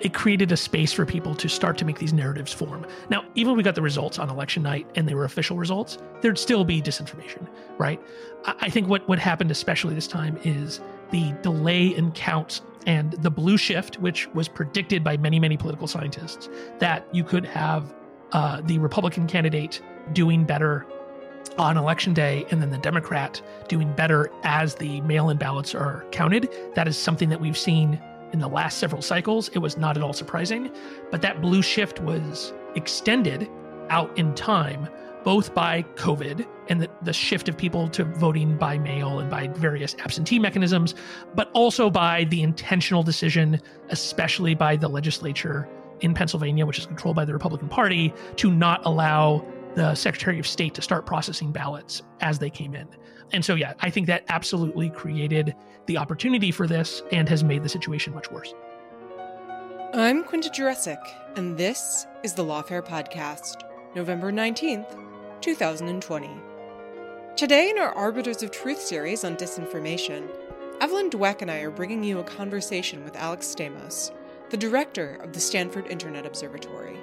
it created a space for people to start to make these narratives form. Now, even when we got the results on election night and they were official results, there'd still be disinformation, right? I think what, what happened, especially this time, is the delay in counts and the blue shift, which was predicted by many, many political scientists, that you could have uh, the Republican candidate doing better on election day and then the Democrat doing better as the mail in ballots are counted. That is something that we've seen in the last several cycles. It was not at all surprising, but that blue shift was extended out in time, both by COVID and the, the shift of people to voting by mail and by various absentee mechanisms, but also by the intentional decision, especially by the legislature in Pennsylvania, which is controlled by the Republican Party, to not allow the Secretary of State to start processing ballots as they came in. And so, yeah, I think that absolutely created the opportunity for this and has made the situation much worse. I'm Quinta Jurecic, and this is the Lawfare Podcast, November 19th, 2020. Today, in our Arbiters of Truth series on disinformation, Evelyn Douek and I are bringing you a conversation with Alex Stamos, the director of the Stanford Internet Observatory.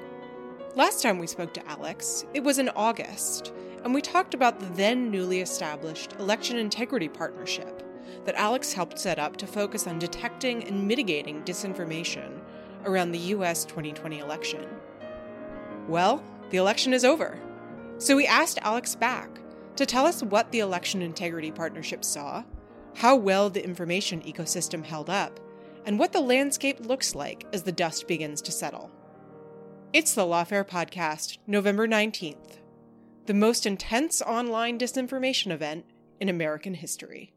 Last time we spoke to Alex, it was in August, and we talked about the then newly established Election Integrity Partnership that Alex helped set up to focus on detecting and mitigating disinformation around the US 2020 election. Well, the election is over. So we asked Alex back to tell us what the Election Integrity Partnership saw, how well the information ecosystem held up, and what the landscape looks like as the dust begins to settle. It's the Lawfare Podcast, November 19th the most intense online disinformation event in American history.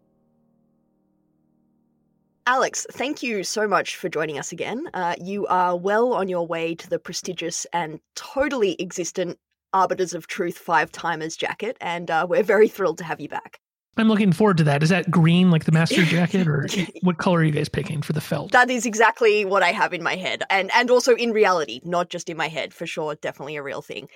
Alex, thank you so much for joining us again. Uh, you are well on your way to the prestigious and totally existent Arbiters of Truth Five Timers jacket, and uh, we're very thrilled to have you back. I'm looking forward to that. Is that green like the master jacket, or what color are you guys picking for the felt? That is exactly what I have in my head, and and also in reality, not just in my head, for sure. Definitely a real thing.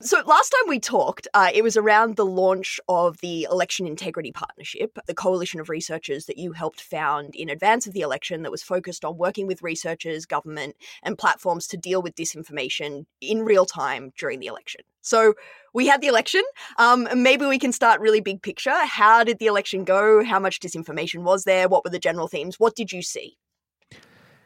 So, last time we talked, uh, it was around the launch of the Election Integrity Partnership, the coalition of researchers that you helped found in advance of the election that was focused on working with researchers, government, and platforms to deal with disinformation in real time during the election. So, we had the election. Um, maybe we can start really big picture. How did the election go? How much disinformation was there? What were the general themes? What did you see?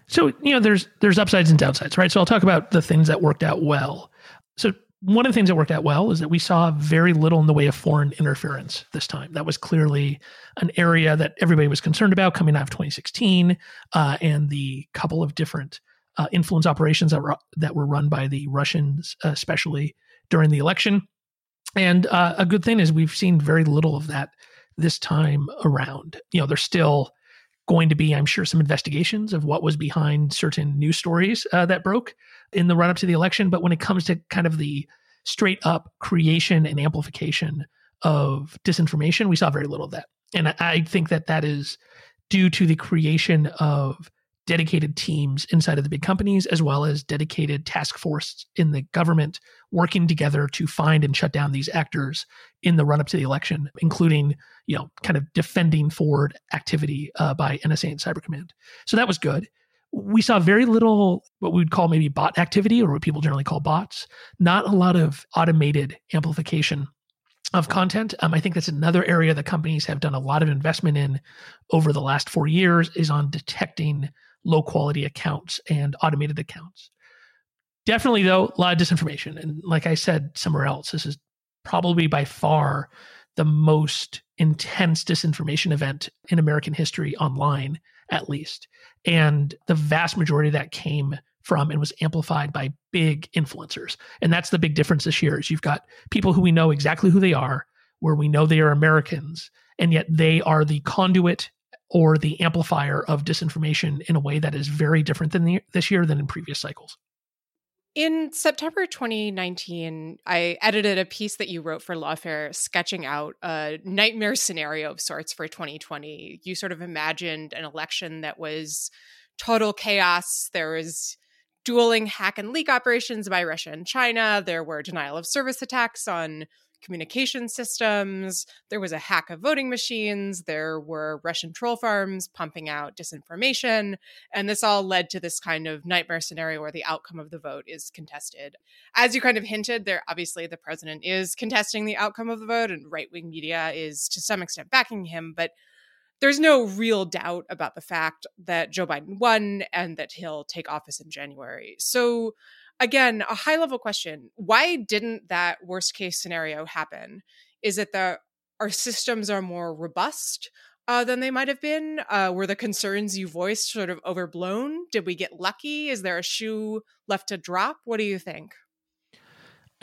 So, you know, there's there's upsides and downsides, right? So I'll talk about the things that worked out well. So one of the things that worked out well is that we saw very little in the way of foreign interference this time. That was clearly an area that everybody was concerned about coming out of 2016, uh, and the couple of different uh, influence operations that were that were run by the Russians, uh, especially during the election. And uh, a good thing is we've seen very little of that this time around. You know, there's still going to be, I'm sure, some investigations of what was behind certain news stories uh, that broke in the run up to the election. But when it comes to kind of the straight up creation and amplification of disinformation, we saw very little of that. And I, think that that is due to the creation of dedicated teams inside of the big companies as well as dedicated task force in the government working together to find and shut down these actors in the run up to the election including you know kind of defending forward activity uh, by nsa and cyber command so that was good we saw very little what we would call maybe bot activity or what people generally call bots. Not a lot of automated amplification of content. Um, i think that's another area that companies have done a lot of investment in over the last four years is on detecting low quality accounts and automated accounts. Definitely though a lot of disinformation. And like i said somewhere else this is probably by far the most intense disinformation event in american history online at least. And the vast majority of that came from and was amplified by big influencers. And that's the big difference this year is you've got people who we know exactly who they are, where we know they are Americans, and yet they are the conduit or the amplifier of disinformation in a way that is very different than the, this year than in previous cycles. In September 2019, I edited a piece that you wrote for Lawfare sketching out a nightmare scenario of sorts for 2020. You sort of imagined an election that was total chaos. There was dueling hack and leak operations by Russia and China. There were denial of service attacks on communication systems, there was a hack of voting machines, there were Russian troll farms pumping out disinformation. And this all led to this kind of nightmare scenario where the outcome of the vote is contested. As you kind of hinted, there obviously the president is contesting the outcome of the vote, and right wing media is to some extent backing him. But there's no real doubt about the fact that Joe Biden won and that he'll take office in January. So, again, a high level question why didn't that worst case scenario happen? Is it that our systems are more robust? Uh, than they might have been? Uh, were the concerns you voiced sort of overblown? Did we get lucky? Is there a shoe left to drop? What do you think?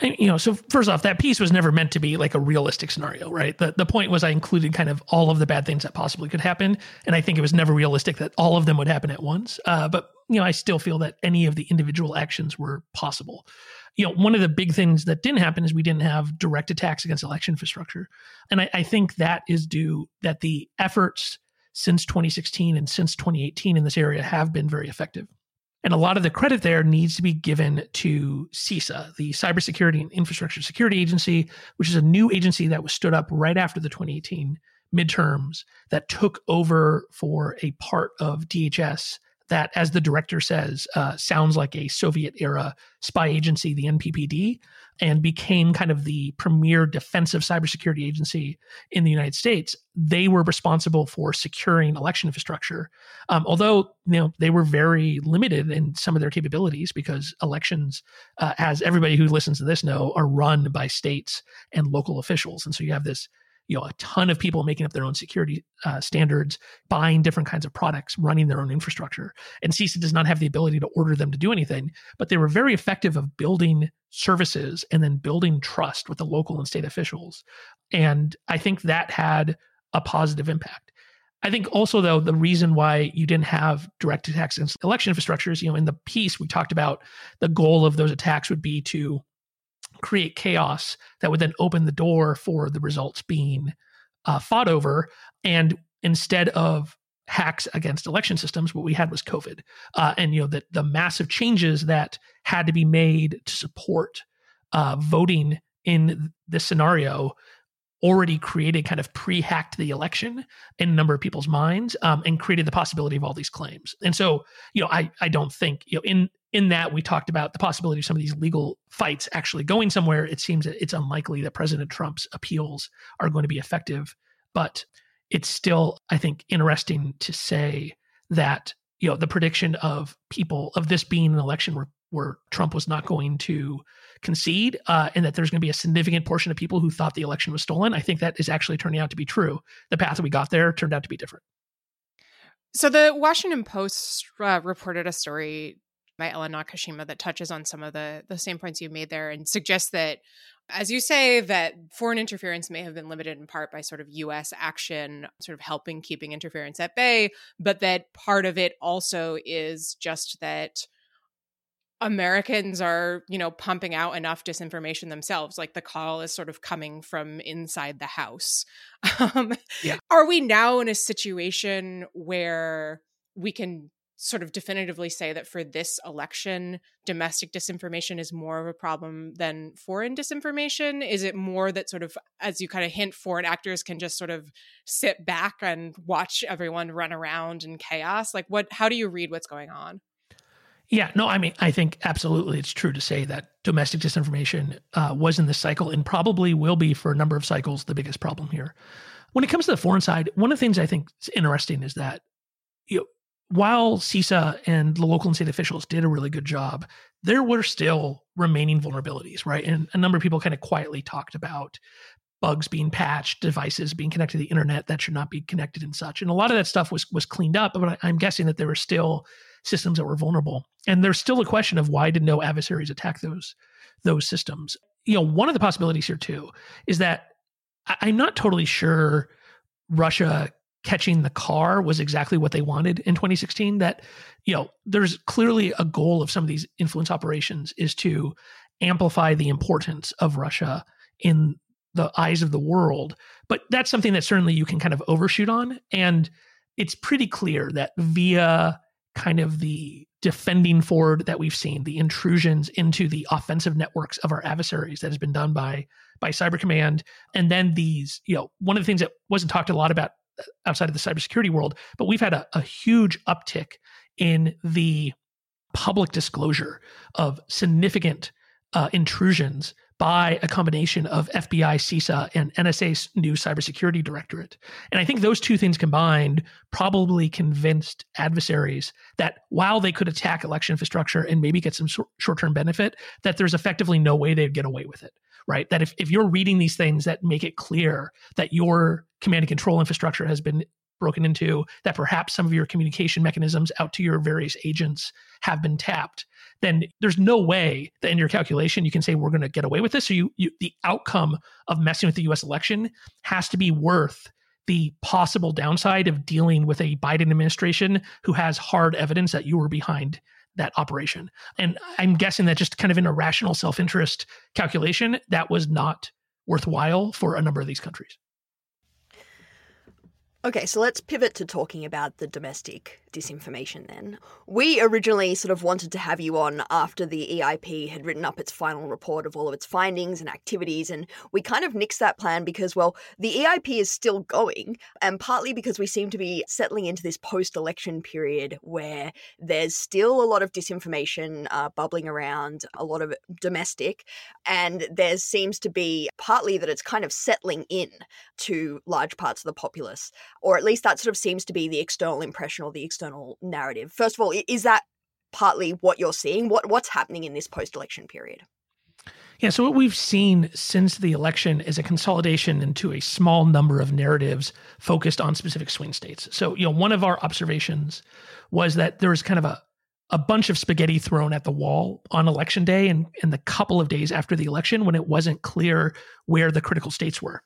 You know, so first off, that piece was never meant to be like a realistic scenario, right? The the point was I included kind of all of the bad things that possibly could happen, and I think it was never realistic that all of them would happen at once. Uh, but you know, I still feel that any of the individual actions were possible. You know, one of the big things that didn't happen is we didn't have direct attacks against election infrastructure, and I, I think that is due that the efforts since 2016 and since 2018 in this area have been very effective. And a lot of the credit there needs to be given to CISA, the Cybersecurity and Infrastructure Security Agency, which is a new agency that was stood up right after the 2018 midterms that took over for a part of DHS that, as the director says, uh, sounds like a Soviet era spy agency, the NPPD, and became kind of the premier defensive cybersecurity agency in the United States. They were responsible for securing election infrastructure, um, although you know they were very limited in some of their capabilities because elections, uh, as everybody who listens to this know, are run by states and local officials, and so you have this you know a ton of people making up their own security uh, standards buying different kinds of products running their own infrastructure. And cisa does not have the ability to order them to do anything but they were very effective of building services and then building trust with the local and state officials. And i think that had a positive impact. I think also though the reason why you didn't have direct attacks against election infrastructures, you know, in the piece we talked about the goal of those attacks would be to create chaos that would then open the door for the results being uh, fought over. And instead of hacks against election systems, what we had was COVID, uh, and you know that the massive changes that had to be made to support uh, voting in this scenario already created kind of pre-hacked the election in a number of people's minds um, and created the possibility of all these claims. And so, you know, I I don't think you know in in that we talked about the possibility of some of these legal fights actually going somewhere. It seems that it's unlikely that President Trump's appeals are going to be effective, but it's still, I think, interesting to say that you know the prediction of people of this being an election where, where Trump was not going to concede, uh, and that there's going to be a significant portion of people who thought the election was stolen. I think that is actually turning out to be true. The path that we got there turned out to be different. So the Washington Post uh, reported a story by Ellen Nakashima that touches on some of the the same points you made there and suggests that as you say that foreign interference may have been limited in part by sort of US action sort of helping keeping interference at bay but that part of it also is just that Americans are, you know, pumping out enough disinformation themselves. Like the call is sort of coming from inside the house. Um, yeah. Are we now in a situation where we can sort of definitively say that for this election, domestic disinformation is more of a problem than foreign disinformation? Is it more that sort of, as you kind of hint, foreign actors can just sort of sit back and watch everyone run around in chaos? Like, what? How do you read what's going on? Yeah, no, I mean, I think absolutely it's true to say that domestic disinformation uh, was in this cycle and probably will be for a number of cycles the biggest problem here. When it comes to the foreign side, one of the things I think is interesting is that you know, while CISA and the local and state officials did a really good job, there were still remaining vulnerabilities, right? And a number of people kind of quietly talked about bugs being patched, devices being connected to the internet that should not be connected and such. And a lot of that stuff was was cleaned up, but I'm guessing that there were still systems that were vulnerable. And there's still a question of why did no adversaries attack those those systems? You know, one of the possibilities here too is that I'm not totally sure Russia catching the car was exactly what they wanted in 2016 that you know there's clearly a goal of some of these influence operations is to amplify the importance of Russia in the eyes of the world. But that's something that certainly you can kind of overshoot on. And it's pretty clear that via kind of the defending forward that we've seen, the intrusions into the offensive networks of our adversaries that has been done by by Cyber Command, and then these, you know, one of the things that wasn't talked a lot about outside of the cybersecurity world, but we've had a, a huge uptick in the public disclosure of significant uh, intrusions by a combination of FBI, CISA, and NSA's new cybersecurity directorate. And I think those two things combined probably convinced adversaries that while they could attack election infrastructure and maybe get some short term benefit, that there's effectively no way they'd get away with it, right? That if, if you're reading these things that make it clear that your command and control infrastructure has been broken into, that perhaps some of your communication mechanisms out to your various agents have been tapped, then there's no way that in your calculation you can say we're going to get away with this. So you, you the outcome of messing with the U.S. election has to be worth the possible downside of dealing with a Biden administration who has hard evidence that you were behind that operation. And I'm guessing that just kind of in a rational self interest calculation, that was not worthwhile for a number of these countries. Okay, so let's pivot to talking about the domestic disinformation then. We originally sort of wanted to have you on after the EIP had written up its final report of all of its findings and activities, and we kind of nixed that plan because, well, the EIP is still going, and partly because we seem to be settling into this post election period where there's still a lot of disinformation uh, bubbling around, a lot of domestic, and there seems to be partly that it's kind of settling in to large parts of the populace or at least that sort of seems to be the external impression or the external narrative. First of all, is that partly what you're seeing? What what's happening in this post-election period? Yeah, so what we've seen since the election is a consolidation into a small number of narratives focused on specific swing states. So, you know, one of our observations was that there was kind of a a bunch of spaghetti thrown at the wall on election day and, and the couple of days after the election when it wasn't clear where the critical states were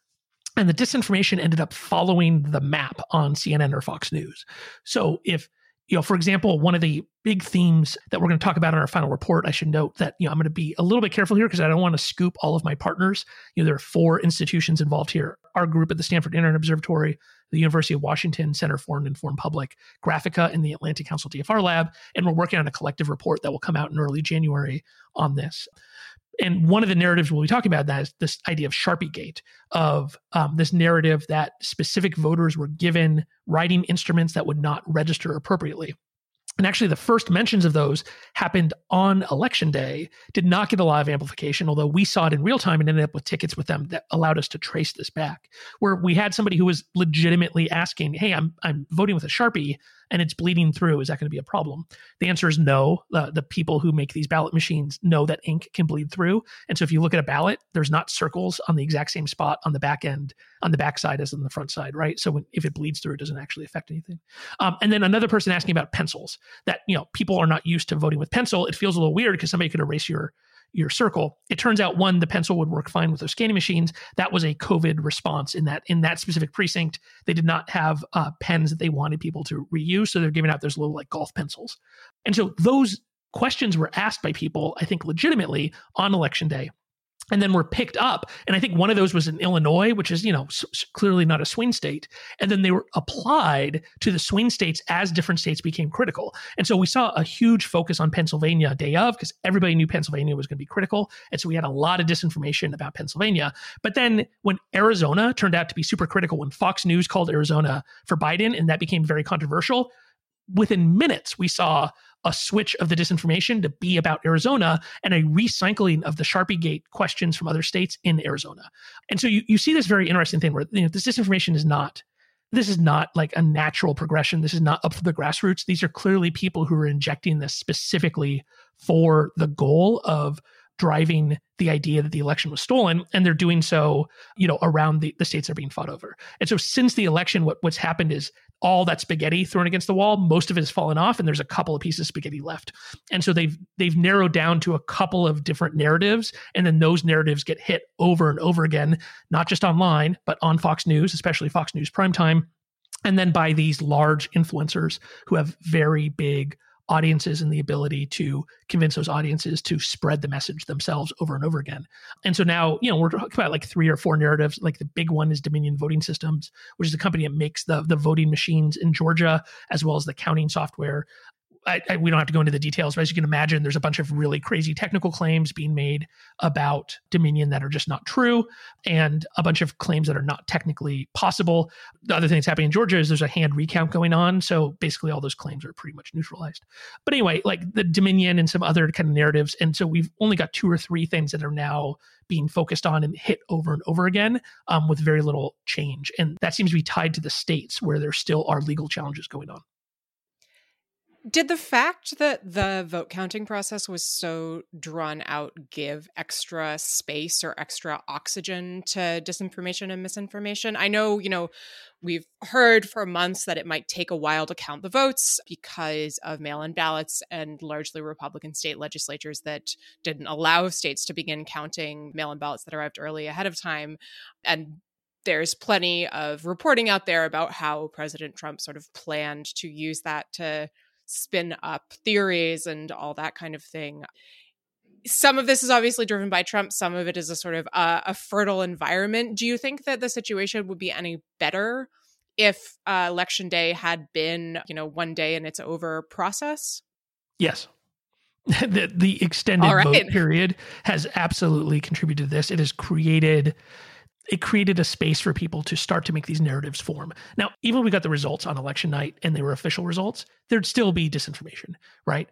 and the disinformation ended up following the map on CNN or Fox News. So if you know, for example, one of the big themes that we're going to talk about in our final report, I should note that, you know, I'm going to be a little bit careful here because I don't want to scoop all of my partners. You know, there are four institutions involved here. Our group at the Stanford Internet Observatory, the University of Washington Center for an Informed Public, Graphika, and the Atlantic Council DFR Lab. And we're working on a collective report that will come out in early January on this and one of the narratives we'll be talking about that is this idea of Sharpie Gate, of um, this narrative that specific voters were given writing instruments that would not register appropriately. And actually, the first mentions of those happened on election day, did not get a lot of amplification, although we saw it in real time and ended up with tickets with them that allowed us to trace this back. Where we had somebody who was legitimately asking, Hey, I'm, I'm voting with a Sharpie and it's bleeding through. Is that going to be a problem? The answer is no. Uh, the people who make these ballot machines know that ink can bleed through. And so if you look at a ballot, there's not circles on the exact same spot on the back end, on the back side as on the front side, right? So when, if it bleeds through, it doesn't actually affect anything. Um, and then another person asking about pencils that, you know, people are not used to voting with pencil. It feels a little weird because somebody could erase your your circle. It turns out one, the pencil would work fine with those scanning machines. That was a COVID response in that in that specific precinct, they did not have uh, pens that they wanted people to reuse, so they're giving out those little like golf pencils. And so those questions were asked by people, I think, legitimately on election day and then were picked up. And I think one of those was in Illinois, which is, you know, s- clearly not a swing state. And then they were applied to the swing states as different states became critical. And so we saw a huge focus on Pennsylvania day of because everybody knew Pennsylvania was going to be critical. And so we had a lot of disinformation about Pennsylvania. But then when Arizona turned out to be super critical, when Fox News called Arizona for Biden and that became very controversial, within minutes we saw a switch of the disinformation to be about Arizona and a recycling of the Sharpie Gate questions from other states in Arizona. And so you, you see this very interesting thing where you know, this disinformation is not this is not like a natural progression. This is not up for the grassroots. These are clearly people who are injecting this specifically for the goal of driving the idea that the election was stolen and they're doing so you know around the, the states that are being fought over. And so since the election what, what's happened is all that spaghetti thrown against the wall most of it has fallen off and there's a couple of pieces of spaghetti left. And so they've they've narrowed down to a couple of different narratives and then those narratives get hit over and over again not just online but on fox news especially fox news primetime. And then by these large influencers who have very big audiences and the ability to convince those audiences to spread the message themselves over and over again. And so now, you know, we're talking about like three or four narratives. Like the big one is Dominion Voting Systems, which is the company that makes the the voting machines in Georgia as well as the counting software. I, I, we don't have to go into the details, but as you can imagine, there's a bunch of really crazy technical claims being made about Dominion that are just not true, and a bunch of claims that are not technically possible. The other thing that's happening in Georgia is there's a hand recount going on, so basically all those claims are pretty much neutralized. But anyway, like the Dominion and some other kind of narratives, and so we've only got two or three things that are now being focused on and hit over and over again um, with very little change, and that seems to be tied to the states where there still are legal challenges going on. Did the fact that the vote counting process was so drawn out give extra space or extra oxygen to disinformation and misinformation? I know, you know, we've heard for months that it might take a while to count the votes because of mail in ballots and largely Republican state legislatures that didn't allow states to begin counting mail in ballots that arrived early ahead of time. And there's plenty of reporting out there about how President Trump sort of planned to use that to spin up theories and all that kind of thing. Some of this is obviously driven by Trump. Some of it is a sort of uh, a fertile environment. Do you think that the situation would be any better if uh, election day had been, you know, one day and it's over process? Yes. the, the extended right. vote period has absolutely contributed to this. It has created it created a space for people to start to make these narratives form. Now, even when we got the results on election night and they were official results, there'd still be disinformation, right?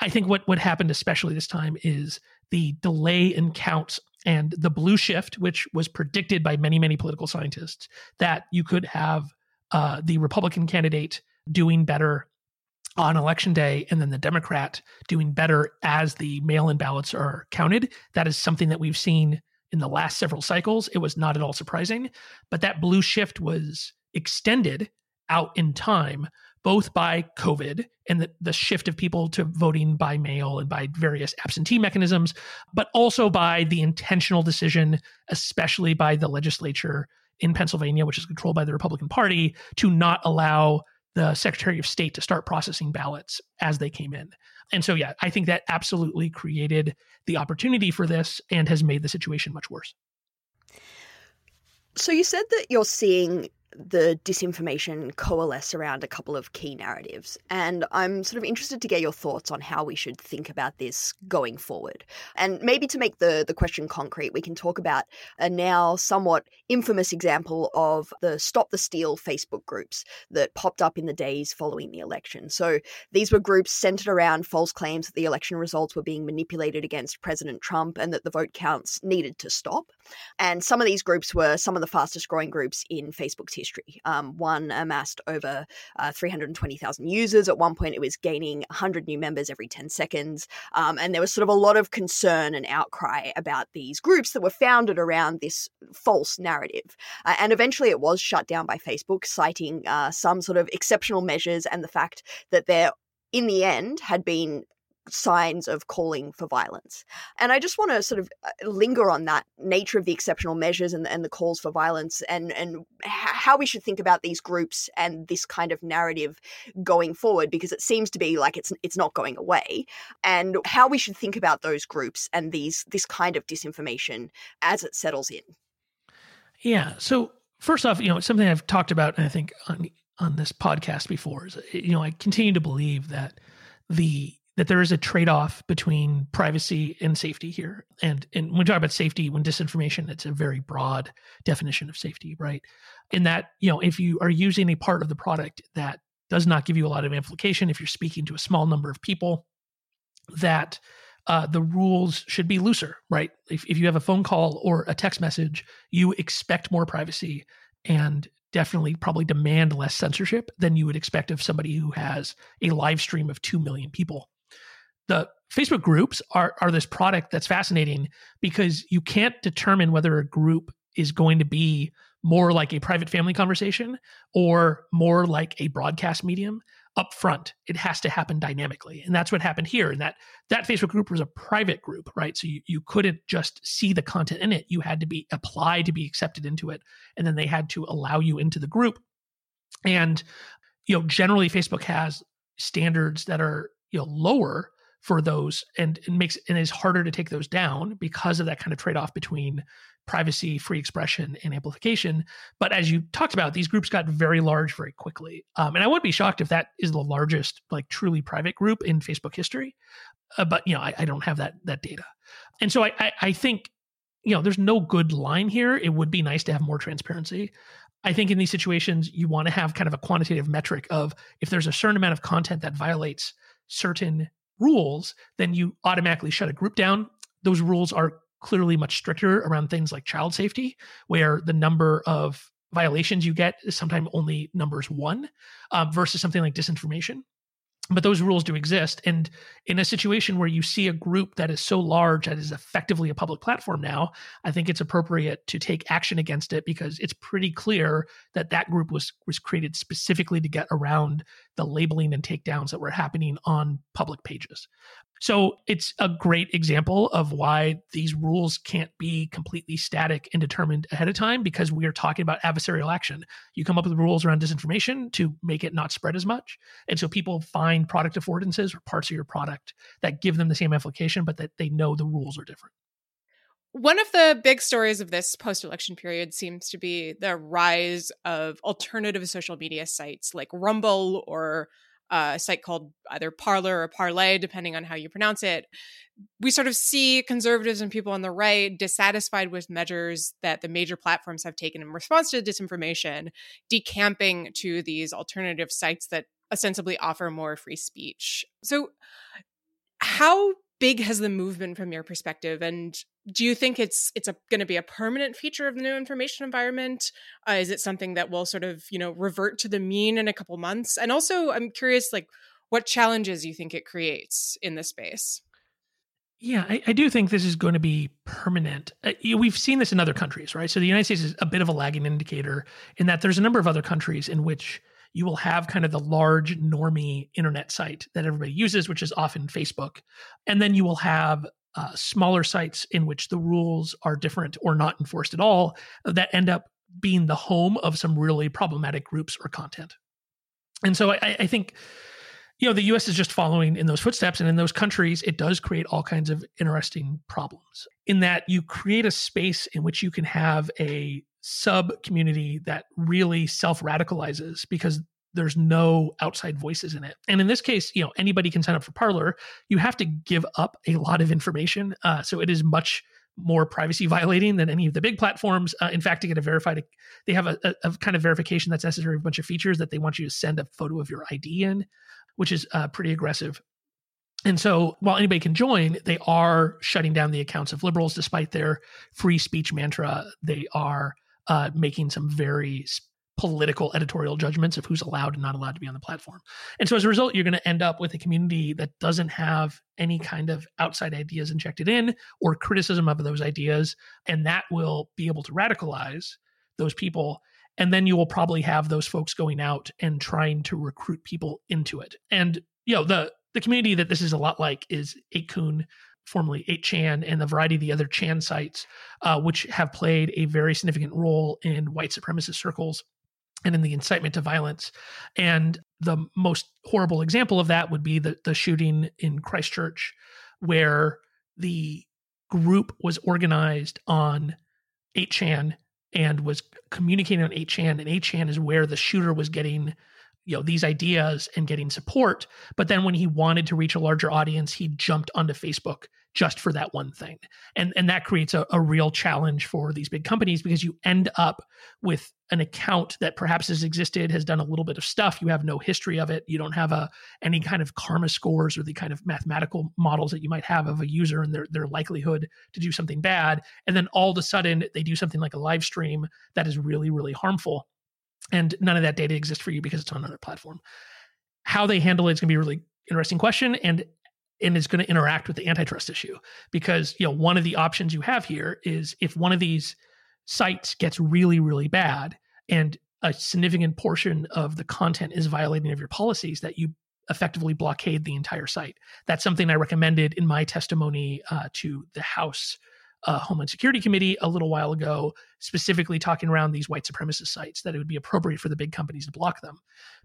I think what what happened, especially this time, is the delay in counts and the blue shift, which was predicted by many, many political scientists, that you could have uh, the Republican candidate doing better on election day and then the Democrat doing better as the mail in ballots are counted. That is something that we've seen in the last several cycles. It was not at all surprising, but that blue shift was extended out in time, both by COVID and the, the shift of people to voting by mail and by various absentee mechanisms, but also by the intentional decision, especially by the legislature in Pennsylvania, which is controlled by the Republican Party, to not allow the Secretary of State to start processing ballots as they came in. And so, yeah, I think that absolutely created the opportunity for this and has made the situation much worse. So, you said that you're seeing the disinformation coalesce around a couple of key narratives. And I'm sort of interested to get your thoughts on how we should think about this going forward. And maybe to make the, the question concrete, we can talk about a now somewhat infamous example of the Stop the Steal Facebook groups that popped up in the days following the election. So these were groups centered around false claims that the election results were being manipulated against President Trump and that the vote counts needed to stop. And some of these groups were some of the fastest growing groups in Facebook's history. Um, one amassed over uh, 320,000 users. At one point, it was gaining 100 new members every 10 seconds. Um, and there was sort of a lot of concern and outcry about these groups that were founded around this false narrative. Uh, and eventually, it was shut down by Facebook, citing uh, some sort of exceptional measures and the fact that there in the end had been signs of calling for violence. And I just want to sort of uh, linger on that nature of the exceptional measures and, and the calls for violence and, and how we should think about these groups and this kind of narrative going forward, because it seems to be like it's, it's not going away, and how we should think about those groups and these this kind of disinformation as it settles in. Yeah. So first off, you know, something I've talked about, and I think on on this podcast before is, you know, I continue to believe that the that there is a trade-off between privacy and safety here. And, and when we talk about safety, when disinformation, it's a very broad definition of safety, right? In that, you know, if you are using a part of the product that does not give you a lot of amplification, if you're speaking to a small number of people, that uh, the rules should be looser, right? If, if you have a phone call or a text message, you expect more privacy and definitely probably demand less censorship than you would expect of somebody who has a live stream of 2 million people the Facebook groups are are this product that's fascinating because you can't determine whether a group is going to be more like a private family conversation or more like a broadcast medium up front it has to happen dynamically. And that's what happened here. And that that facebook group was a private group right? So you, you couldn't just see the content in it. You had to be applied to be accepted into it. And then they had to allow you into the group. And you know generally facebook has standards that are you know lower for those and it makes and it's harder to take those down because of that kind of trade-off between privacy free expression and amplification. But as you talked about these groups got very large very quickly. Um, and i wouldn't be shocked if that is the largest like truly private group in facebook history. Uh, but you know I, I, don't have that that data. And so I, I i think you know there's no good line here. It would be nice to have more transparency. I think in these situations, you want to have kind of a quantitative metric of if there's a certain amount of content that violates certain rules, then you automatically shut a group down. Those rules are clearly much stricter around things like child safety, where the number of violations you get is sometimes only numbers one uh, versus something like disinformation but those rules do exist. And in a situation where you see a group that is so large that is effectively a public platform now i think it's appropriate to take action against it because it's pretty clear that that group was was created specifically to get around the labeling and takedowns that were happening on public pages so it's a great example of why these rules can't be completely static and determined ahead of time because we are talking about adversarial action. You come up with rules around disinformation to make it not spread as much. And so people find product affordances or parts of your product that give them the same application, but that they know the rules are different. One of the big stories of this post election period seems to be the rise of alternative social media sites like Rumble or Uh, a site called either Parler or Parlay, depending on how you pronounce it. We sort of see conservatives and people on the right dissatisfied with measures that the major platforms have taken in response to disinformation, decamping to these alternative sites that ostensibly offer more free speech. So, how big has the move been from your perspective and do you think it's it's going to be a permanent feature of the new information environment uh, is it something that will sort of you know revert to the mean in a couple months and also i'm curious like what challenges you think it creates in this space yeah, I, I, do think this is going to be permanent. Uh, you we've seen this in other countries, right? So the United States is a bit of a lagging indicator in that there's a number of other countries in which you will have kind of the large normie internet site that everybody uses, which is often Facebook. And then you will have uh, smaller sites in which the rules are different or not enforced at all that end up being the home of some really problematic groups or content. And so I, I think you know the us is just following in those footsteps and in those countries it does create all kinds of interesting problems in that you create a space in which you can have a sub community that really self radicalizes because there's no outside voices in it. And in this case, you know, anybody can sign up for Parler. You have to give up a lot of information. Uh, so it is much more privacy violating than any of the big platforms. Uh, in fact, to get a verified, they have a, a, a, kind of verification that's necessary, a bunch of features that they want you to send a photo of your ID in, which is uh, pretty aggressive. And so while anybody can join, they are shutting down the accounts of liberals despite their free speech mantra. They are uh, making some very political editorial judgments of who's allowed and not allowed to be on the platform. And so as a result, you're going to end up with a community that doesn't have any kind of outside ideas injected in or criticism of those ideas. And that will be able to radicalize those people. And then you will probably have those folks going out and trying to recruit people into it. And, you know, the, the community that this is a lot like is 8kun formerly 8chan, and the variety of the other Chan sites, uh, which have played a very significant role in white supremacist circles and in the incitement to violence. And the most horrible example of that would be the, the shooting in Christchurch, where the group was organized on 8chan and was communicating on 8chan, and 8chan is where the shooter was getting you know these ideas and getting support. But then when he wanted to reach a larger audience he jumped onto facebook just for that one thing. And and that creates a, a real challenge for these big companies because you end up with an account that perhaps has existed has done a little bit of stuff. You have no history of it. You don't have a any kind of karma scores or the kind of mathematical models that you might have of a user and their their likelihood to do something bad. And then all of a sudden they do something like a live stream that is really really harmful and none of that data exists for you because it's on another platform. How they handle it is going to be a really interesting question, and and is going to interact with the antitrust issue because you know one of the options you have here is if one of these sites gets really really bad and a significant portion of the content is violating of your policies that you effectively blockade the entire site. That's something I recommended in my testimony uh, to the House uh, Homeland Security Committee a little while ago, specifically talking around these white supremacist sites, that it would be appropriate for the big companies to block them.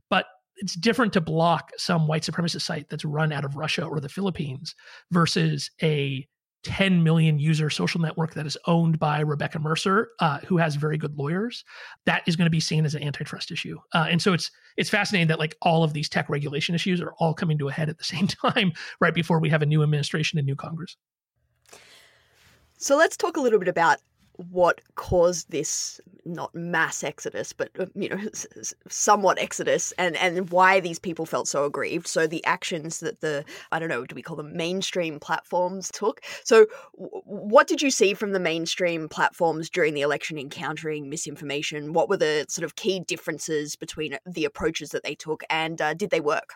But it's different to block some white supremacist site that's run out of Russia or the Philippines versus a 10 million user social network that is owned by Rebecca Mercer, uh, who has very good lawyers, that is going to be seen as an antitrust issue. Uh, and so it's it's fascinating that like all of these tech regulation issues are all coming to a head at the same time, right before we have a new administration and new Congress. So let's talk a little bit about what caused this not mass exodus but uh, you know somewhat exodus and and why these people felt so aggrieved. So the actions that the i don't know do we call them mainstream platforms took? So what did you see from the mainstream platforms during the election encountering misinformation? What were the sort of key differences between the approaches that they took and uh, did they work?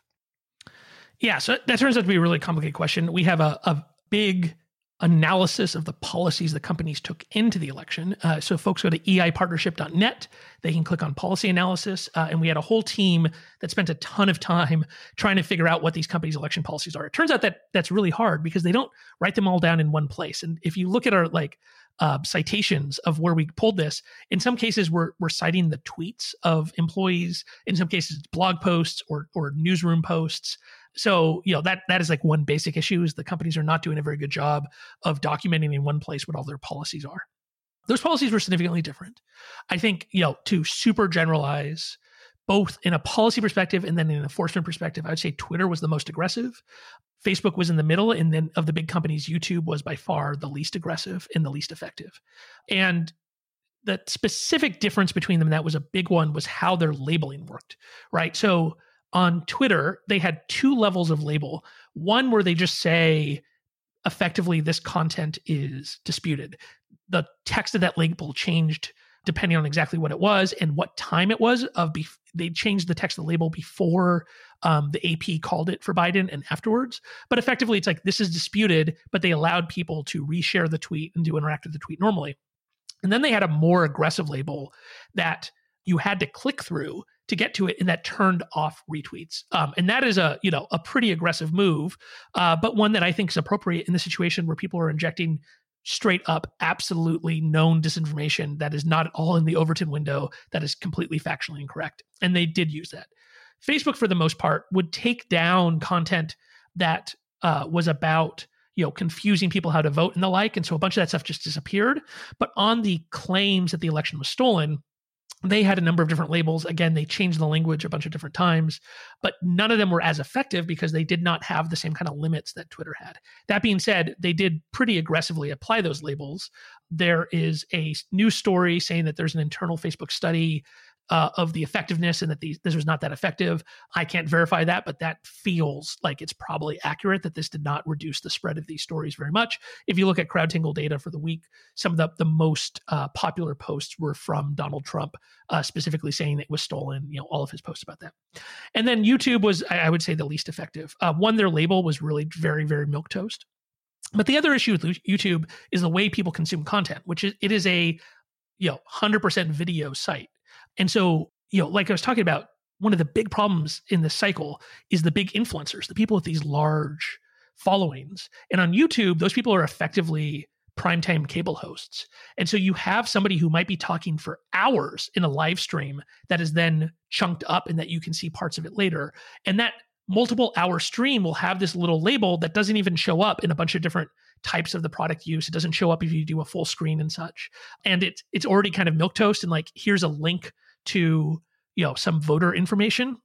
Yeah so that turns out to be a really complicated question. We have a, a big analysis of the policies the companies took into the election. Uh, so folks go to eipartnership.net. They can click on policy analysis. Uh, and we had a whole team that spent a ton of time trying to figure out what these companies' election policies are. It turns out that that's really hard because they don't write them all down in one place. And if you look at our like uh, citations of where we pulled this, in some cases we're, we're citing the tweets of employees. In some cases, blog posts or, or newsroom posts so you know that that is like one basic issue is the companies are not doing a very good job of documenting in one place what all their policies are. Those policies were significantly different. I think you know to super generalize both in a policy perspective and then in an enforcement perspective i would say twitter was the most aggressive. Facebook was in the middle and then of the big companies youtube was by far the least aggressive and the least effective. And the specific difference between them that was a big one was how their labeling worked right? So on Twitter, they had two levels of label. One where they just say, effectively, this content is disputed. The text of that label changed depending on exactly what it was and what time it was. Of bef- they changed the text of the label before um, the AP called it for Biden and afterwards. But effectively, it's like this is disputed, but they allowed people to reshare the tweet and to interact with the tweet normally. And then they had a more aggressive label that you had to click through to get to it and that turned off retweets. Um, and that is a you know a pretty aggressive move uh, but one that i think is appropriate in the situation where people are injecting straight up absolutely known disinformation that is not at all in the overton window that is completely factually incorrect. And they did use that. Facebook for the most part would take down content that uh, was about you know confusing people how to vote and the like and so a bunch of that stuff just disappeared. But on the claims that the election was stolen they had a number of different labels. Again, they changed the language a bunch of different times, but none of them were as effective because they did not have the same kind of limits that Twitter had. That being said, they did pretty aggressively apply those labels. There is a news story saying that there's an internal Facebook study uh, of the effectiveness and that these, this was not that effective. I can't verify that, but that feels like it's probably accurate that this did not reduce the spread of these stories very much. If you look at CrowdTangle data for the week, some of the, the most uh, popular posts were from Donald Trump, uh, specifically saying it was stolen, you know, all of his posts about that. And then YouTube was, I, would say, the least effective. Uh, one, their label was really very, very milk toast. But the other issue with YouTube is the way people consume content, which is it is a you know 100% video site and so, you know, like I was talking about, one of the big problems in this cycle is the big influencers, the people with these large followings. And on YouTube, those people are effectively primetime cable hosts. And so you have somebody who might be talking for hours in a live stream that is then chunked up and that you can see parts of it later. And that multiple hour stream will have this little label that doesn't even show up in a bunch of different types of the product use. It doesn't show up if you do a full screen and such. And it's it's already kind of milk toast and like here's a link to you know some voter information.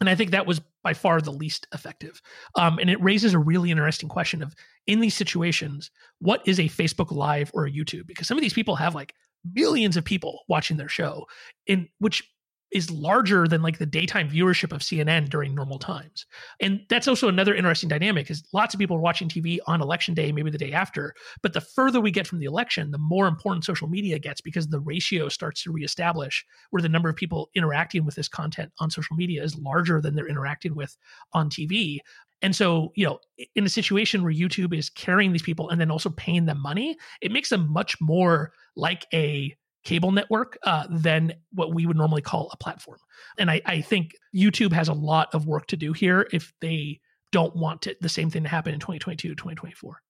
And i think that was by far the least effective. Um, and it raises a really interesting question of in these situations what is a facebook live or a youtube? Because some of these people have like millions of people watching their show in which is larger than like the daytime viewership of CNN during normal times. And that's also another interesting dynamic is lots of people are watching TV on election day, maybe the day after. But the further we get from the election, the more important social media gets because the ratio starts to reestablish where the number of people interacting with this content on social media is larger than they're interacting with on TV. And so, you know, in a situation where YouTube is carrying these people and then also paying them money, it makes them much more like a cable network uh, than what we would normally call a platform. And I, I, think YouTube has a lot of work to do here if they don't want the same thing to happen in 2022 2024.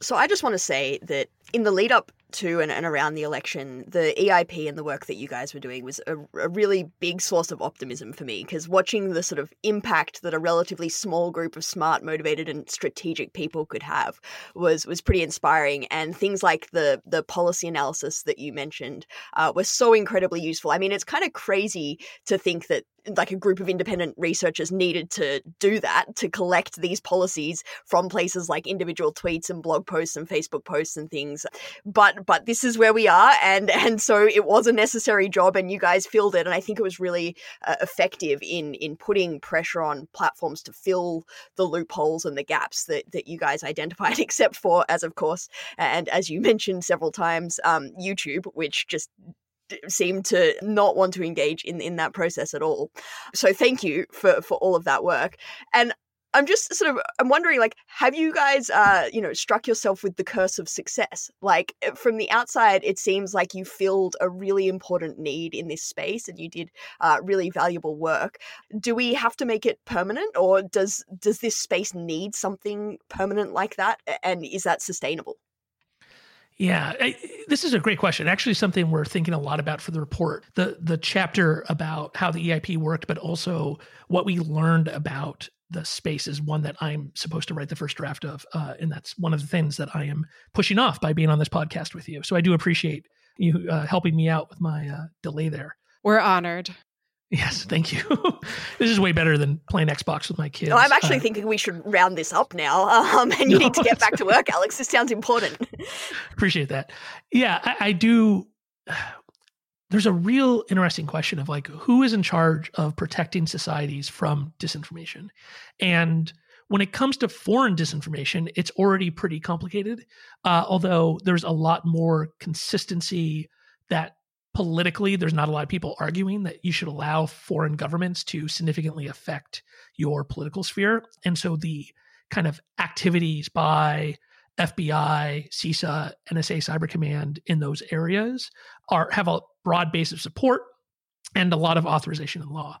So I just want to say that in the lead up to and, and around the election, the EIP and the work that you guys were doing was a, a really big source of optimism for me because watching the sort of impact that a relatively small group of smart, motivated, and strategic people could have was was pretty inspiring. And things like the the policy analysis that you mentioned uh, were so incredibly useful. I mean, it's kind of crazy to think that like a group of independent researchers needed to do that to collect these policies from places like individual tweets and blog posts and Facebook posts and things. But but this is where we are, and and so it was a necessary job, and you guys filled it, and I think it was really uh, effective in in putting pressure on platforms to fill the loopholes and the gaps that that you guys identified, except for as of course, and as you mentioned several times, um, YouTube, which just seem to not want to engage in in that process at all. So thank you for for all of that work. And I'm just sort of I'm wondering like have you guys uh you know struck yourself with the curse of success like eh, from the outside it seems like you filled a really important need in this space and you did uh, really valuable work do we have to make it permanent or does does this space need something permanent like that and is that sustainable yeah, I, this is a great question. Actually, something we're thinking a lot about for the report. The the chapter about how the EIP worked, but also what we learned about the space is one that I'm supposed to write the first draft of, uh, and that's one of the things that I am pushing off by being on this podcast with you. So I do appreciate you uh, helping me out with my uh, delay there. We're honored. Yes, thank you. this is way better than playing Xbox with my kids. No, I'm actually uh, thinking we should round this up now, um, and you no, need to get back to work, Alex. This sounds important. Appreciate that. Yeah, I, I do. There's a real interesting question of like who is in charge of protecting societies from disinformation, and when it comes to foreign disinformation, it's already pretty complicated. Uh, although there's a lot more consistency that politically, there's not a lot of people arguing that you should allow foreign governments to significantly affect your political sphere. And so the kind of activities by FBI, CISA, NSA Cyber Command in those areas are have a broad base of support and a lot of authorization in law.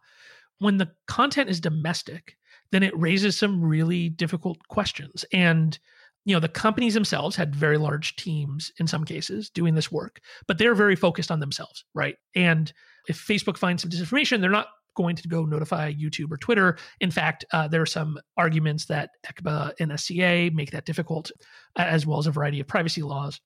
When the content is domestic, then it raises some really difficult questions. And you know the companies themselves had very large teams in some cases doing this work but they're very focused on themselves right and if facebook finds some disinformation they're not going to go notify youtube or twitter. In fact uh, there are some arguments that ECPA and sca make that difficult as well as a variety of privacy laws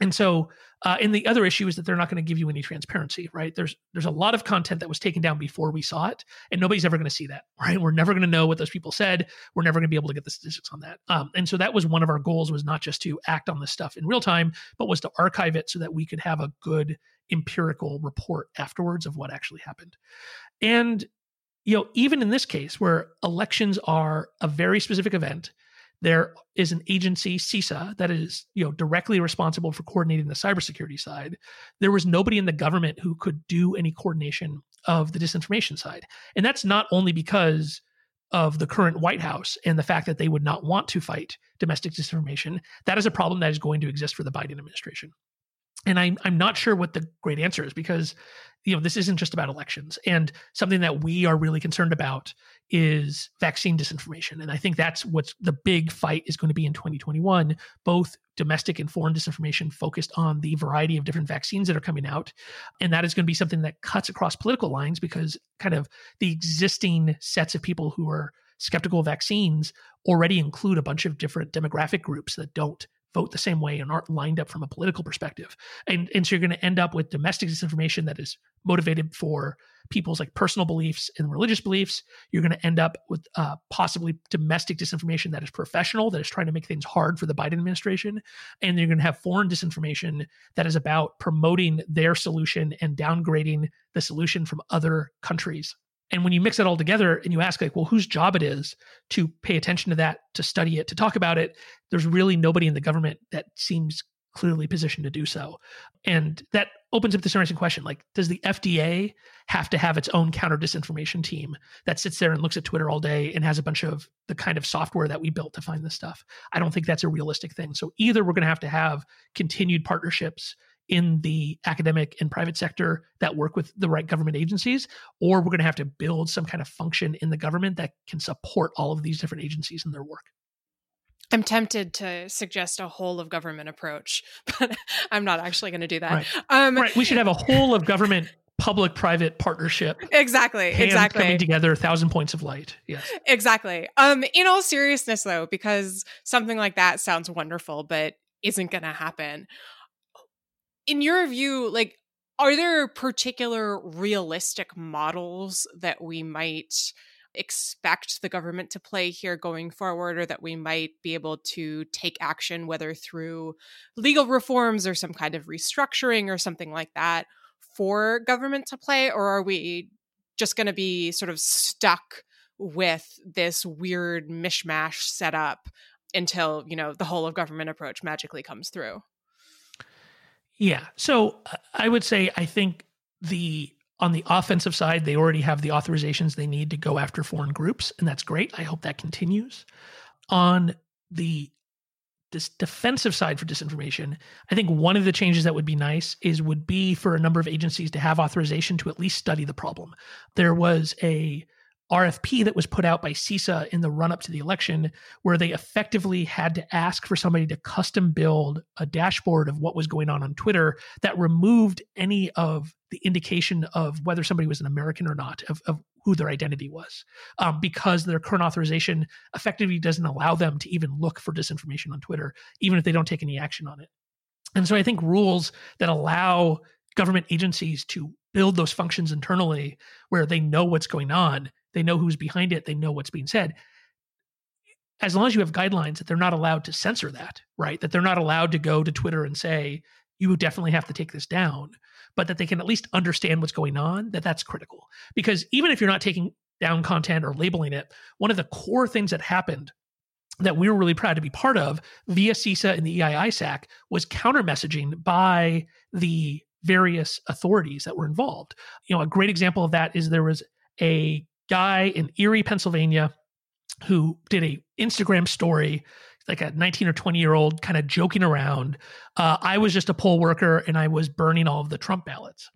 and so, uh, and the other issue is that they're not going to give you any transparency, right? There's there's a lot of content that was taken down before we saw it, and nobody's ever going to see that, right? We're never going to know what those people said. We're never going to be able to get the statistics on that. Um, and so that was one of our goals was not just to act on this stuff in real time, but was to archive it so that we could have a good empirical report afterwards of what actually happened. And you know, even in this case, where elections are a very specific event there is an agency, CISA, that is you know directly responsible for coordinating the cybersecurity side. There was nobody in the government who could do any coordination of the disinformation side, and that's not only because of the current White House and the fact that they would not want to fight domestic disinformation. That is a problem that is going to exist for the Biden administration. And I'm I'm not sure what the great answer is because you know this isn't just about elections. And something that we are really concerned about is vaccine disinformation. And i think that's what's the big fight is going to be in 2021 both domestic and foreign disinformation focused on the variety of different vaccines that are coming out. And that is going to be something that cuts across political lines because kind of the existing sets of people who are skeptical of vaccines already include a bunch of different demographic groups that don't vote the same way and aren't lined up from a political perspective. And, and so you're going to end up with domestic disinformation that is motivated for people's like personal beliefs and religious beliefs. You're going to end up with uh, possibly domestic disinformation that is professional, that is trying to make things hard for the Biden administration. And you're going to have foreign disinformation that is about promoting their solution and downgrading the solution from other countries and when you mix it all together and you ask, like, well, whose job it is to pay attention to that, to study it, to talk about it, there's really nobody in the government that seems clearly positioned to do so. And that opens up this interesting question like, does the FDA have to have its own counter disinformation team that sits there and looks at Twitter all day and has a bunch of the kind of software that we built to find this stuff? I don't think that's a realistic thing. So either we're going to have to have continued partnerships in the academic and private sector that work with the right government agencies, or we're going to have to build some kind of function in the government that can support all of these different agencies in their work. I'm tempted to suggest a whole of government approach, but I'm not actually going to do that. Right. Um, right. We should have a whole of government public private partnership. Exactly. exactly. Coming together, a thousand points of light. Yes. Exactly. Um, in all seriousness, though, because something like that sounds wonderful, but isn't going to happen. In your view, like, are there particular realistic models that we might expect the government to play here going forward, or that we might be able to take action, whether through legal reforms or some kind of restructuring or something like that? for government to play, or are we just going to be sort of stuck with this weird mishmash setup until you know the whole of government approach magically comes through? Yeah, so uh, I would say I think the on the offensive side, they already have the authorizations they need to go after foreign groups, and that's great. I hope that continues. On the this defensive side for disinformation, I think one of the changes that would be nice is would be for a number of agencies to have authorization to at least study the problem. There was a RFP that was put out by CISA in the run up to the election, where they effectively had to ask for somebody to custom build a dashboard of what was going on on Twitter that removed any of the indication of whether somebody was an American or not, of, of who their identity was, um, because their current authorization effectively doesn't allow them to even look for disinformation on Twitter, even if they don't take any action on it. And so I think rules that allow government agencies to build those functions internally where they know what's going on they know who's behind it, they know what's being said. As long as you have guidelines that they're not allowed to censor that, right? That they're not allowed to go to Twitter and say, you definitely have to take this down, but that they can at least understand what's going on, that that's critical. Because even if you're not taking down content or labeling it, one of the core things that happened that we were really proud to be part of via CISA and the EI-ISAC was counter messaging by the various authorities that were involved. You know, a great example of that is there was a guy in Erie, Pennsylvania, who did a Instagram story, like a 19 or 20 year old kind of joking around. Uh, I was just a poll worker and I was burning all of the Trump ballots.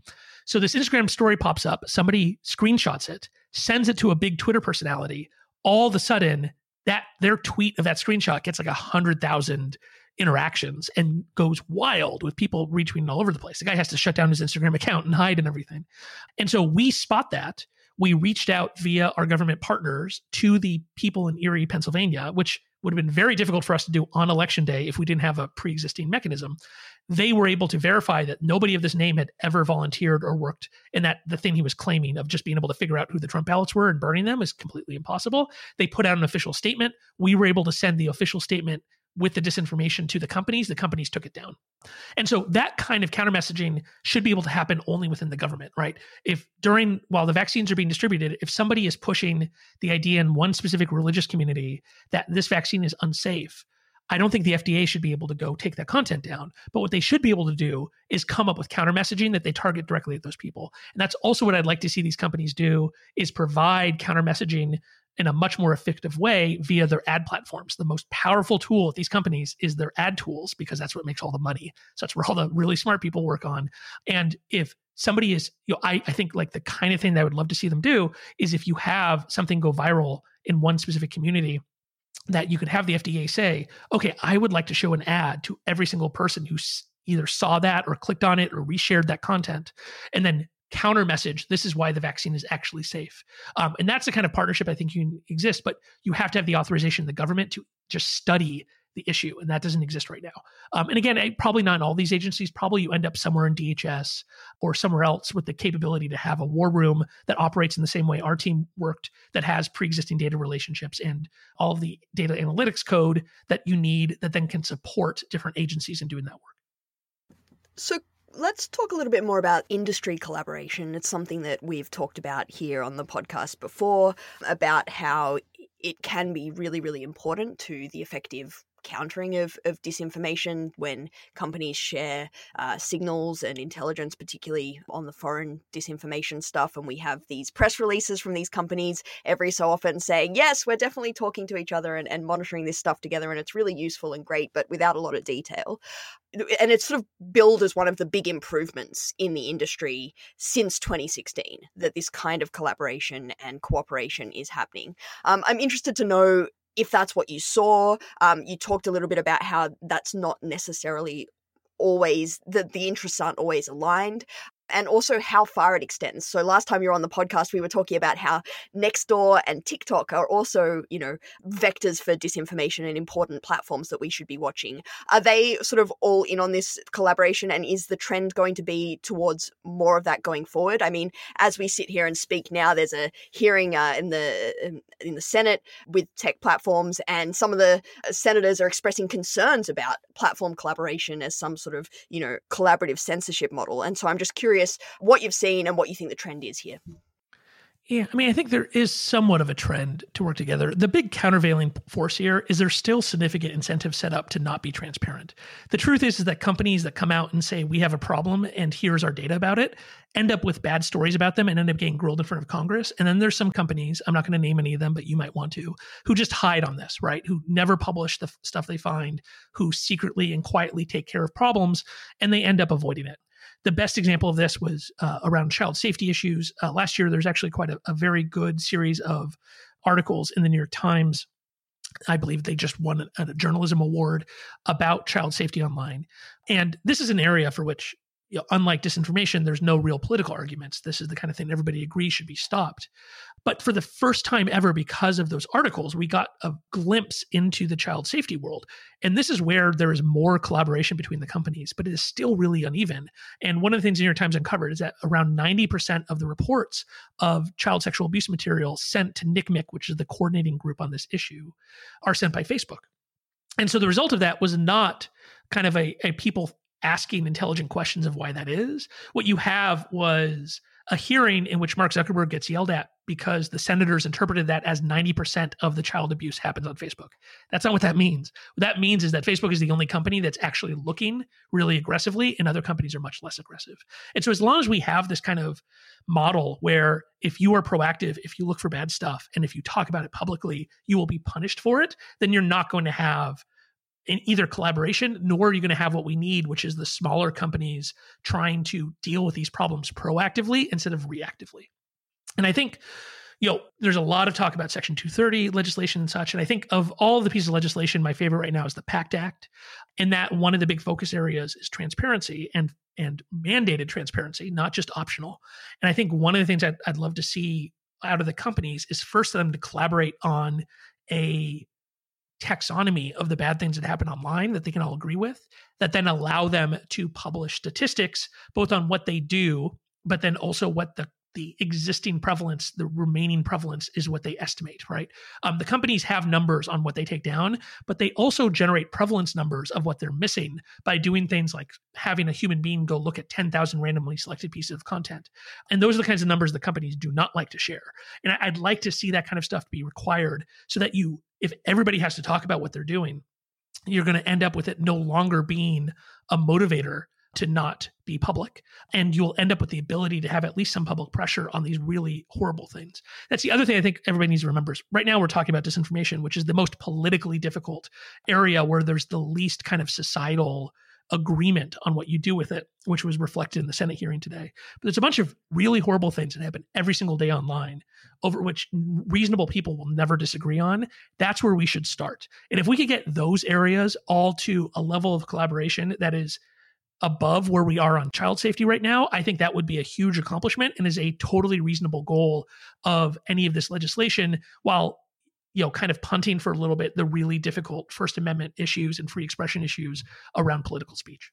So this Instagram story pops up. Somebody screenshots it, sends it to a big Twitter personality. All of a sudden, that their tweet of that screenshot gets like a hundred thousand interactions and goes wild with people retweeting all over the place. The guy has to shut down his Instagram account and hide and everything. And so we spot that we reached out via our government partners to the people in Erie, Pennsylvania, which would have been very difficult for us to do on election day if we didn't have a pre existing mechanism. They were able to verify that nobody of this name had ever volunteered or worked, and that the thing he was claiming of just being able to figure out who the Trump ballots were and burning them is completely impossible. They put out an official statement. We were able to send the official statement with the disinformation to the companies, the companies took it down. And so that kind of counter messaging should be able to happen only within the government, right? If during while the vaccines are being distributed, if somebody is pushing the idea in one specific religious community that this vaccine is unsafe, I don't think the FDA should be able to go take that content down. But what they should be able to do is come up with counter messaging that they target directly at those people. And that's also what I'd like to see these companies do is provide counter messaging in a much more effective way via their ad platforms. The most powerful tool at these companies is their ad tools because that's what makes all the money. So that's where all the really smart people work on. And if somebody is, you know, I, I think like the kind of thing that I would love to see them do is if you have something go viral in one specific community, that you could have the FDA say, okay, I would like to show an ad to every single person who either saw that or clicked on it or reshared that content. And then counter message this is why the vaccine is actually safe. Um, and that's the kind of partnership i think you exist but you have to have the authorization of the government to just study the issue and that doesn't exist right now. Um, and again probably not in all these agencies probably you end up somewhere in dhs or somewhere else with the capability to have a war room that operates in the same way our team worked that has pre-existing data relationships and all of the data analytics code that you need that then can support different agencies in doing that work. So let's talk a little bit more about industry collaboration. It's something that we've talked about here on the podcast before about how it can be really, really important to the effective countering of, of disinformation when companies share uh, signals and intelligence, particularly on the foreign disinformation stuff. And we have these press releases from these companies every so often saying, yes, we're definitely talking to each other and, and monitoring this stuff together. And it's really useful and great, but without a lot of detail. And it's sort of billed as one of the big improvements in the industry since 2016 that this kind of collaboration and cooperation is happening. Um, I'm interested to know if that's what you saw. Um, you talked a little bit about how that's not necessarily always that the interests aren't always aligned and also how far it extends. So last time you were on the podcast, we were talking about how Nextdoor and TikTok are also, you know, vectors for disinformation and important platforms that we should be watching. Are they sort of all in on this collaboration? And is the trend going to be towards more of that going forward? I mean, as we sit here and speak now, there's a hearing uh, in the in the Senate with tech platforms, and some of the uh, senators are expressing concerns about platform collaboration as some sort of, you know, collaborative censorship model. And so I'm just curious curious what you've seen and what you think the trend is here. Yeah, I mean, I think there is somewhat of a trend to work together. The big countervailing force here is there's still significant incentives set up to not be transparent. The truth is, is that companies that come out and say we have a problem and here's our data about it end up with bad stories about them and end up getting grilled in front of Congress. And then there's some companies, I'm not going to name any of them, but you might want to, who just hide on this, right? Who never publish the f- stuff they find, who secretly and quietly take care of problems, and they end up avoiding it. The best example of this was uh, around child safety issues. Uh, last year, there's actually quite a, a very good series of articles in the New York Times I believe they just won a, a, journalism award about child safety online. And this is an area for which you know, unlike disinformation, there's no real political arguments. This is the kind of thing everybody agrees should be stopped. But for the first time ever, because of those articles, we got a glimpse into the child safety world. And this is where there is more collaboration between the companies, but it is still really uneven. And one of the things the New York Times uncovered is that around 90% of the reports of child sexual abuse material sent to NCMEC, which is the coordinating group on this issue, are sent by Facebook. And so the result of that was not kind of a, a people asking intelligent questions of why that is. What you have was a hearing in which Mark Zuckerberg gets yelled at because the senators interpreted that as 90% of the child abuse happens on Facebook. That's not what that means. What that means is that Facebook is the only company that's actually looking really aggressively, and other companies are much less aggressive. And so, as long as we have this kind of model where if you are proactive, if you look for bad stuff, and if you talk about it publicly, you will be punished for it, then you're not going to have in either collaboration, nor are you going to have what we need, which is the smaller companies trying to deal with these problems proactively instead of reactively. And I think, you know, there's a lot of talk about Section 230 legislation and such. And I think of all the pieces of legislation, my favorite right now is the PACT Act. And that one of the big focus areas is transparency and and mandated transparency, not just optional. And I think one of the things I'd, I'd love to see out of the companies is first them to collaborate on a taxonomy of the bad things that happen online that they can all agree with that then allow them to publish statistics both on what they do but then also what the the existing prevalence the remaining prevalence is what they estimate right? Um, the companies have numbers on what they take down but they also generate prevalence numbers of what they're missing by doing things like having a human being go look at 10,000 randomly selected pieces of content. And those are the kinds of numbers the companies do not like to share. And i'd like to see that kind of stuff be required so that you if everybody has to talk about what they're doing, you're going to end up with it no longer being a motivator to not be public. And you'll end up with the ability to have at least some public pressure on these really horrible things. That's the other thing I think everybody needs to remember. Is Right now, we're talking about disinformation, which is the most politically difficult area where there's the least kind of societal agreement on what you do with it, which was reflected in the Senate hearing today. But there's a bunch of really horrible things that happen every single day online over which reasonable people will never disagree on. That's where we should start. And if we could get those areas all to a level of collaboration that is above where we are on child safety right now, I think that would be a huge accomplishment and is a totally reasonable goal of any of this legislation while you know, kind of punting for a little bit the really difficult First Amendment issues and free expression issues around political speech.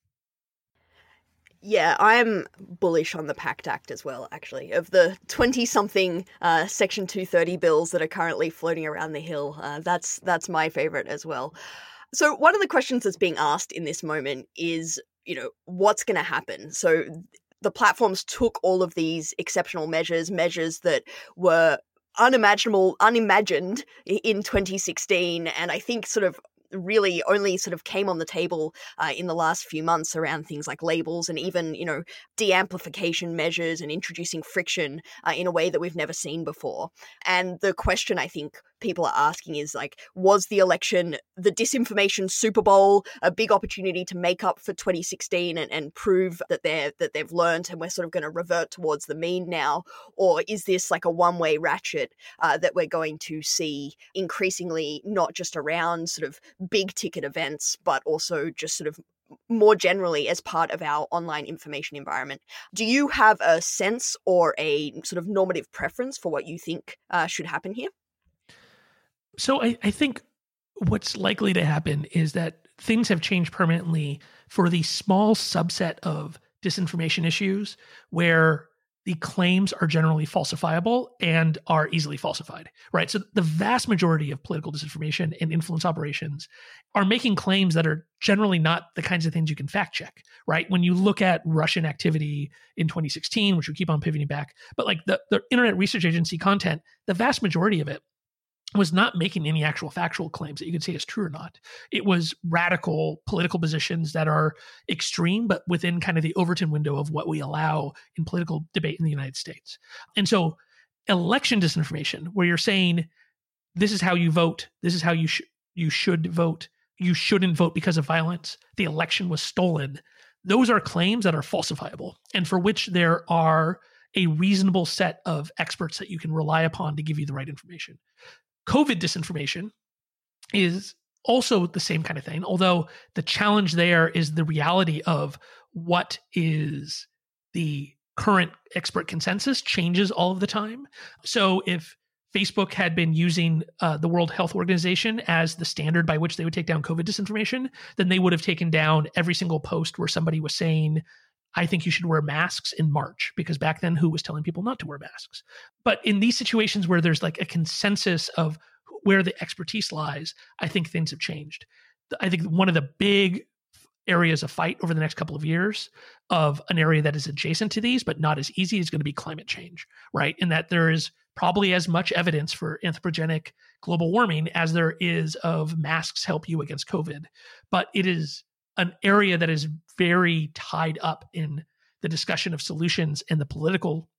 Yeah, I'm bullish on the PACT Act as well, actually. Of the 20 something uh, Section 230 bills that are currently floating around the Hill, uh, that's, that's my favorite as well. So, one of the questions that's being asked in this moment is, you know, what's going to happen? So, the platforms took all of these exceptional measures, measures that were unimaginable, unimagined in 2016, and I think sort of really only sort of came on the table uh, in the last few months around things like labels and even you know de-amplification measures and introducing friction uh, in a way that we've never seen before. And the question i think people are asking is like, was the election the disinformation Super Bowl, a big opportunity to make up for 2016 and, and prove that they're that they've learned and we're sort of going to revert towards the mean now, or is this like a one way ratchet uh, that we're going to see increasingly not just around sort of big ticket events, but also just sort of more generally as part of our online information environment. Do you have a sense or a sort of normative preference for what you think uh, should happen here? So I, I think what's likely to happen is that things have changed permanently for the small subset of disinformation issues where the claims are generally falsifiable and are easily falsified, right? So the vast majority of political disinformation and influence operations are making claims that are generally not the kinds of things you can fact check, right? When you look at Russian activity in 2016, which we keep on pivoting back, but like the, the Internet Research Agency content, the vast majority of it was not making any actual factual claims that you could say is true or not. It was radical political positions that are extreme, but within kind of the Overton window of what we allow in political debate in the United States. And so, election disinformation, where you're saying this is how you vote, this is how you sh- you should vote, you shouldn't vote because of violence, the election was stolen. Those are claims that are falsifiable, and for which there are a reasonable set of experts that you can rely upon to give you the right information. COVID disinformation is also the same kind of thing, although the challenge there is the reality of what is the current expert consensus changes all of the time. So if Facebook had been using uh, the World Health Organization as the standard by which they would take down COVID disinformation, then they would have taken down every single post where somebody was saying, I think you should wear masks in March because back then who was telling people not to wear masks? But in these situations where there's like a consensus of where the expertise lies, I think things have changed. I think one of the big areas of fight over the next couple of years of an area that is adjacent to these but not as easy is going to be climate change, right? And that there is probably as much evidence for anthropogenic global warming as there is of masks help you against COVID. But it is an area that is very tied up in the discussion of solutions and the political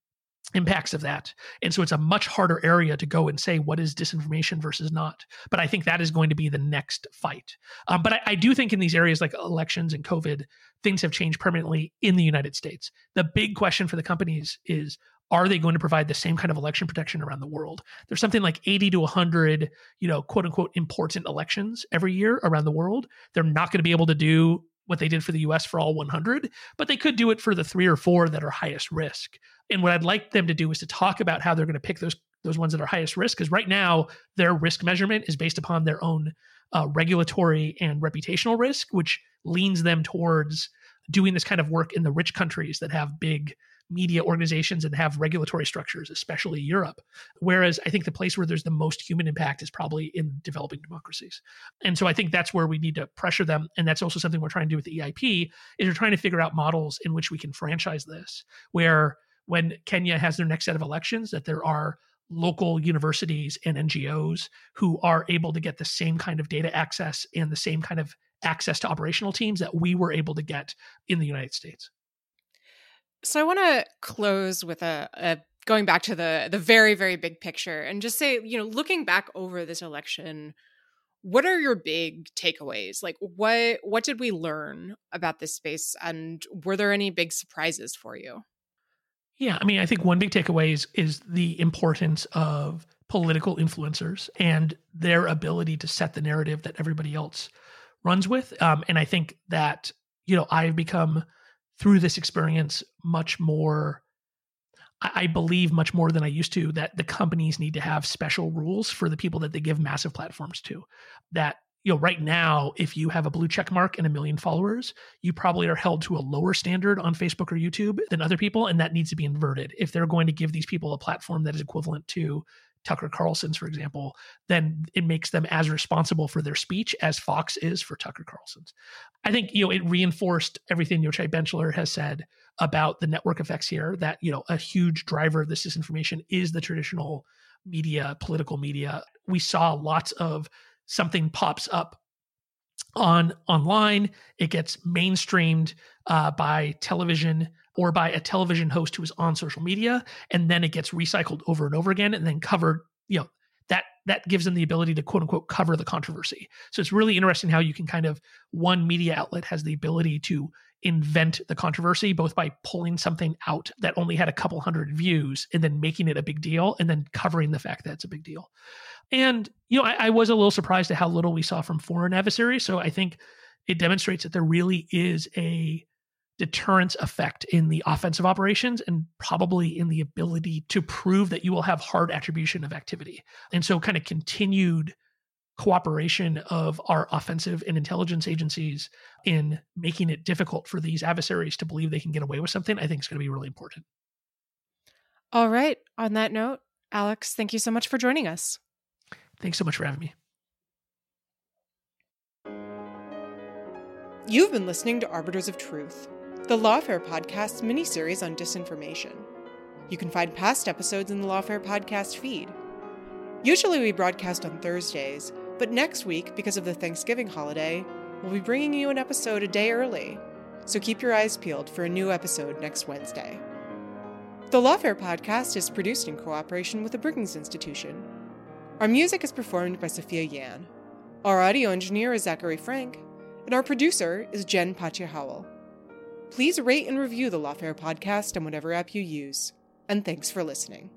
impacts of that. And so it's a much harder area to go and say what is disinformation versus not. But I think that is going to be the next fight. Um, but I, I, do think in these areas like elections and COVID, things have changed permanently in the United States. The big question for the companies is are they going to provide the same kind of election protection around the world? There's something like 80 to 100, you know, quote unquote important elections every year around the world. They're not going to be able to do what they did for the US for all 100, but they could do it for the 3 or 4 that are highest risk. And what I'd like them to do is to talk about how they're going to pick those those ones that are highest risk because right now their risk measurement is based upon their own uh, regulatory and reputational risk, which leans them towards doing this kind of work in the rich countries that have big media organizations and have regulatory structures, especially Europe. Whereas I think the place where there's the most human impact is probably in developing democracies. And so I think that's where we need to pressure them. And that's also something we're trying to do with the EIP is we're trying to figure out models in which we can franchise this, where when Kenya has their next set of elections, that there are local universities and NGOs who are able to get the same kind of data access and the same kind of access to operational teams that we were able to get in the United States. So I want to close with a, a going back to the the very very big picture and just say, you know, looking back over this election, what are your big takeaways? Like what what did we learn about this space and were there any big surprises for you? Yeah, I mean, I think one big takeaway is, is the importance of political influencers and their ability to set the narrative that everybody else runs with. Um, and I think that, you know, I've become through this experience much more I believe much more than I used to that the companies need to have special rules for the people that they give massive platforms to. That, you know, right now, if you have a blue check mark and a million followers, you probably are held to a lower standard on Facebook or YouTube than other people. And that needs to be inverted. If they're going to give these people a platform that is equivalent to Tucker Carlson's, for example, then it makes them as responsible for their speech as Fox is for Tucker Carlson's. I think you know it reinforced everything Yochai Benkler has said about the network effects here. That you know a huge driver of this disinformation is the traditional media, political media. We saw lots of something pops up on online, it gets mainstreamed uh, by television or by a television host who is on social media and then it gets recycled over and over again and then covered you know that that gives them the ability to quote unquote cover the controversy. So it's really interesting how you can kind of one media outlet has the ability to invent the controversy both by pulling something out that only had a couple hundred views and then making it a big deal and then covering the fact that it's a big deal. And you know, I, I was a little surprised at how little we saw from foreign adversaries. So I think it demonstrates that there really is a deterrence effect in the offensive operations and probably in the ability to prove that you will have hard attribution of activity. And so, kind of continued cooperation of our offensive and intelligence agencies in making it difficult for these adversaries to believe they can get away with something, I think is going to be really important. All right. On that note, Alex, thank you so much for joining us. Thanks so much for having me. You've been listening to Arbiters of Truth the Lawfare Podcast's mini-series on disinformation. You can find past episodes in the Lawfare Podcast feed. Usually we broadcast on Thursdays, but next week, because of the Thanksgiving holiday, we'll be bringing you an episode a day early, so keep your eyes peeled for a new episode next Wednesday. The Lawfare Podcast is produced in cooperation with the Brookings Institution. Our music is performed by Sophia Yan. Our audio engineer is Zachary Frank, and our producer is Jen Patja Howell. Please rate and review the Lawfare podcast on whatever app you use. And thanks for listening.